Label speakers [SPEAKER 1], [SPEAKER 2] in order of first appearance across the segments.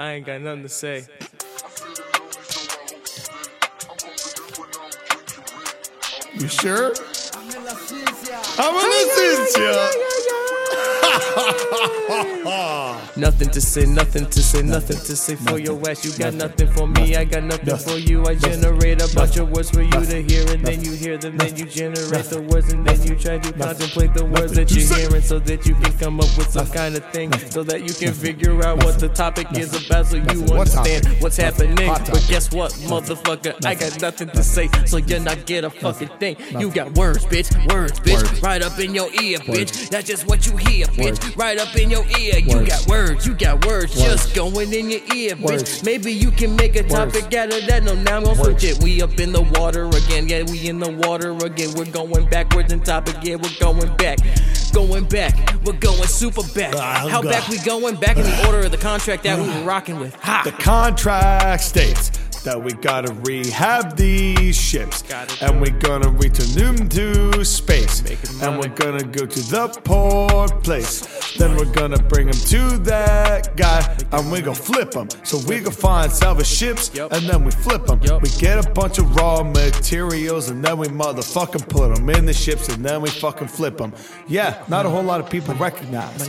[SPEAKER 1] I ain't got nothing to say.
[SPEAKER 2] You sure? I'm a listencia.
[SPEAKER 1] Nothing to say, nothing to say, nothing to say for your ass. You got nothing. for me, I got nothing. for you. I generate a bunch of words for you to hear, and then you hear them, then you generate the words, and then you try to contemplate the words that you're hearing so that you can come up with some kind of thing, so that you can figure out what the topic is about, so you understand what's happening. But guess what, motherfucker? I got nothing. to say, so you're not get a fucking thing. You got words, bitch, words, bitch, right up in your ear, bitch. That's just what you hear, bitch, right up in your ear. You got words, you got words, just going in your ear, bitch. Maybe you can make a topic out of that. No, now I'm gonna switch it. We up in the water again, yeah, we in the water again. We're going backwards in topic, yeah, we're going back. Going back, we're going super back.
[SPEAKER 2] Ah,
[SPEAKER 1] How
[SPEAKER 2] God.
[SPEAKER 1] back we going? Back in the order of the contract that we were rocking with. Ha!
[SPEAKER 2] The contract states that we gotta rehab these ships, and we're gonna return them to space, and we're gonna go to the port place. Then we're gonna bring them to that guy, and we gonna flip them. So we gonna find salvage ships, and then we flip them. We get a bunch of raw materials, and then we motherfucking put them in the ships, and then we fucking flip them. Yeah, not a whole lot of people recognize.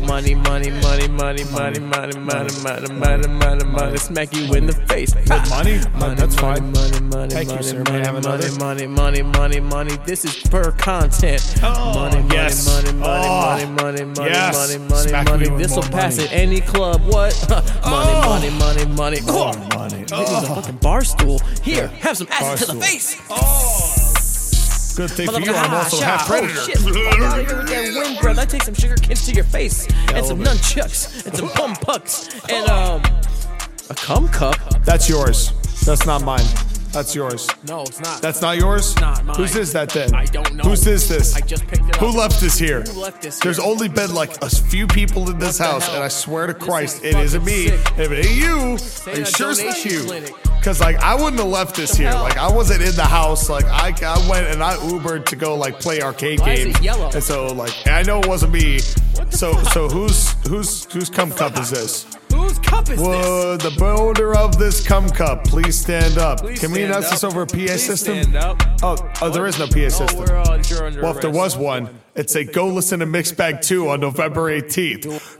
[SPEAKER 2] Money, money, money, money, money, money, money, money, money, money, money. Money.
[SPEAKER 1] Smack you in the face.
[SPEAKER 2] Money?
[SPEAKER 1] Money,
[SPEAKER 2] That's
[SPEAKER 1] money,
[SPEAKER 2] fine.
[SPEAKER 1] Money, money,
[SPEAKER 2] Thank you,
[SPEAKER 1] money,
[SPEAKER 2] sir. May I
[SPEAKER 1] money, money,
[SPEAKER 2] money,
[SPEAKER 1] money, money, money, money. Money. This is per content. money, money, money, money,
[SPEAKER 2] Oh,
[SPEAKER 1] money, money, money, money, money, money. This will pass at any club. What? money,
[SPEAKER 2] Oh.
[SPEAKER 1] money, money, money. Oh,
[SPEAKER 2] money.
[SPEAKER 1] This is a fucking bar stool. Here, have some acid to the face.
[SPEAKER 2] Good thing for you, I'm also
[SPEAKER 1] sha.
[SPEAKER 2] half predator.
[SPEAKER 1] Oh shit! Fuck out of here with that wind breath. I take some sugar cans to your face and some nunchucks and some bum pucks and um a cum cup.
[SPEAKER 2] That's yours. That's not mine. That's yours.
[SPEAKER 1] No, it's not.
[SPEAKER 2] That's not yours?
[SPEAKER 1] not mine.
[SPEAKER 2] Whose is that then?
[SPEAKER 1] I don't know.
[SPEAKER 2] Whose is this?
[SPEAKER 1] I just picked it up.
[SPEAKER 2] Who left this here?
[SPEAKER 1] Who left this
[SPEAKER 2] There's only been like a few people in this house,
[SPEAKER 1] hell?
[SPEAKER 2] and I swear to Christ, it isn't me.
[SPEAKER 1] sick.
[SPEAKER 2] If it ain't you, are
[SPEAKER 1] Say
[SPEAKER 2] you sure it's not you?
[SPEAKER 1] clinic.
[SPEAKER 2] Because like I wouldn't have left this here. Like I wasn't in the house. Like I, I went and I Ubered to go like play arcade
[SPEAKER 1] Why is it
[SPEAKER 2] games.
[SPEAKER 1] yellow?
[SPEAKER 2] And so like I know it wasn't me. So
[SPEAKER 1] fuck?
[SPEAKER 2] so whose whose whose cum cup is this?
[SPEAKER 1] Cup is this?
[SPEAKER 2] Whoa, the builder of this cum cup, please stand up.
[SPEAKER 1] Please
[SPEAKER 2] Can we announce
[SPEAKER 1] up.
[SPEAKER 2] this over a PA
[SPEAKER 1] Please
[SPEAKER 2] system? Oh, oh, there is no PA system.
[SPEAKER 1] uh,
[SPEAKER 2] Well, if there was one, it'd say go listen to Mixed Bag 2 on November 18th.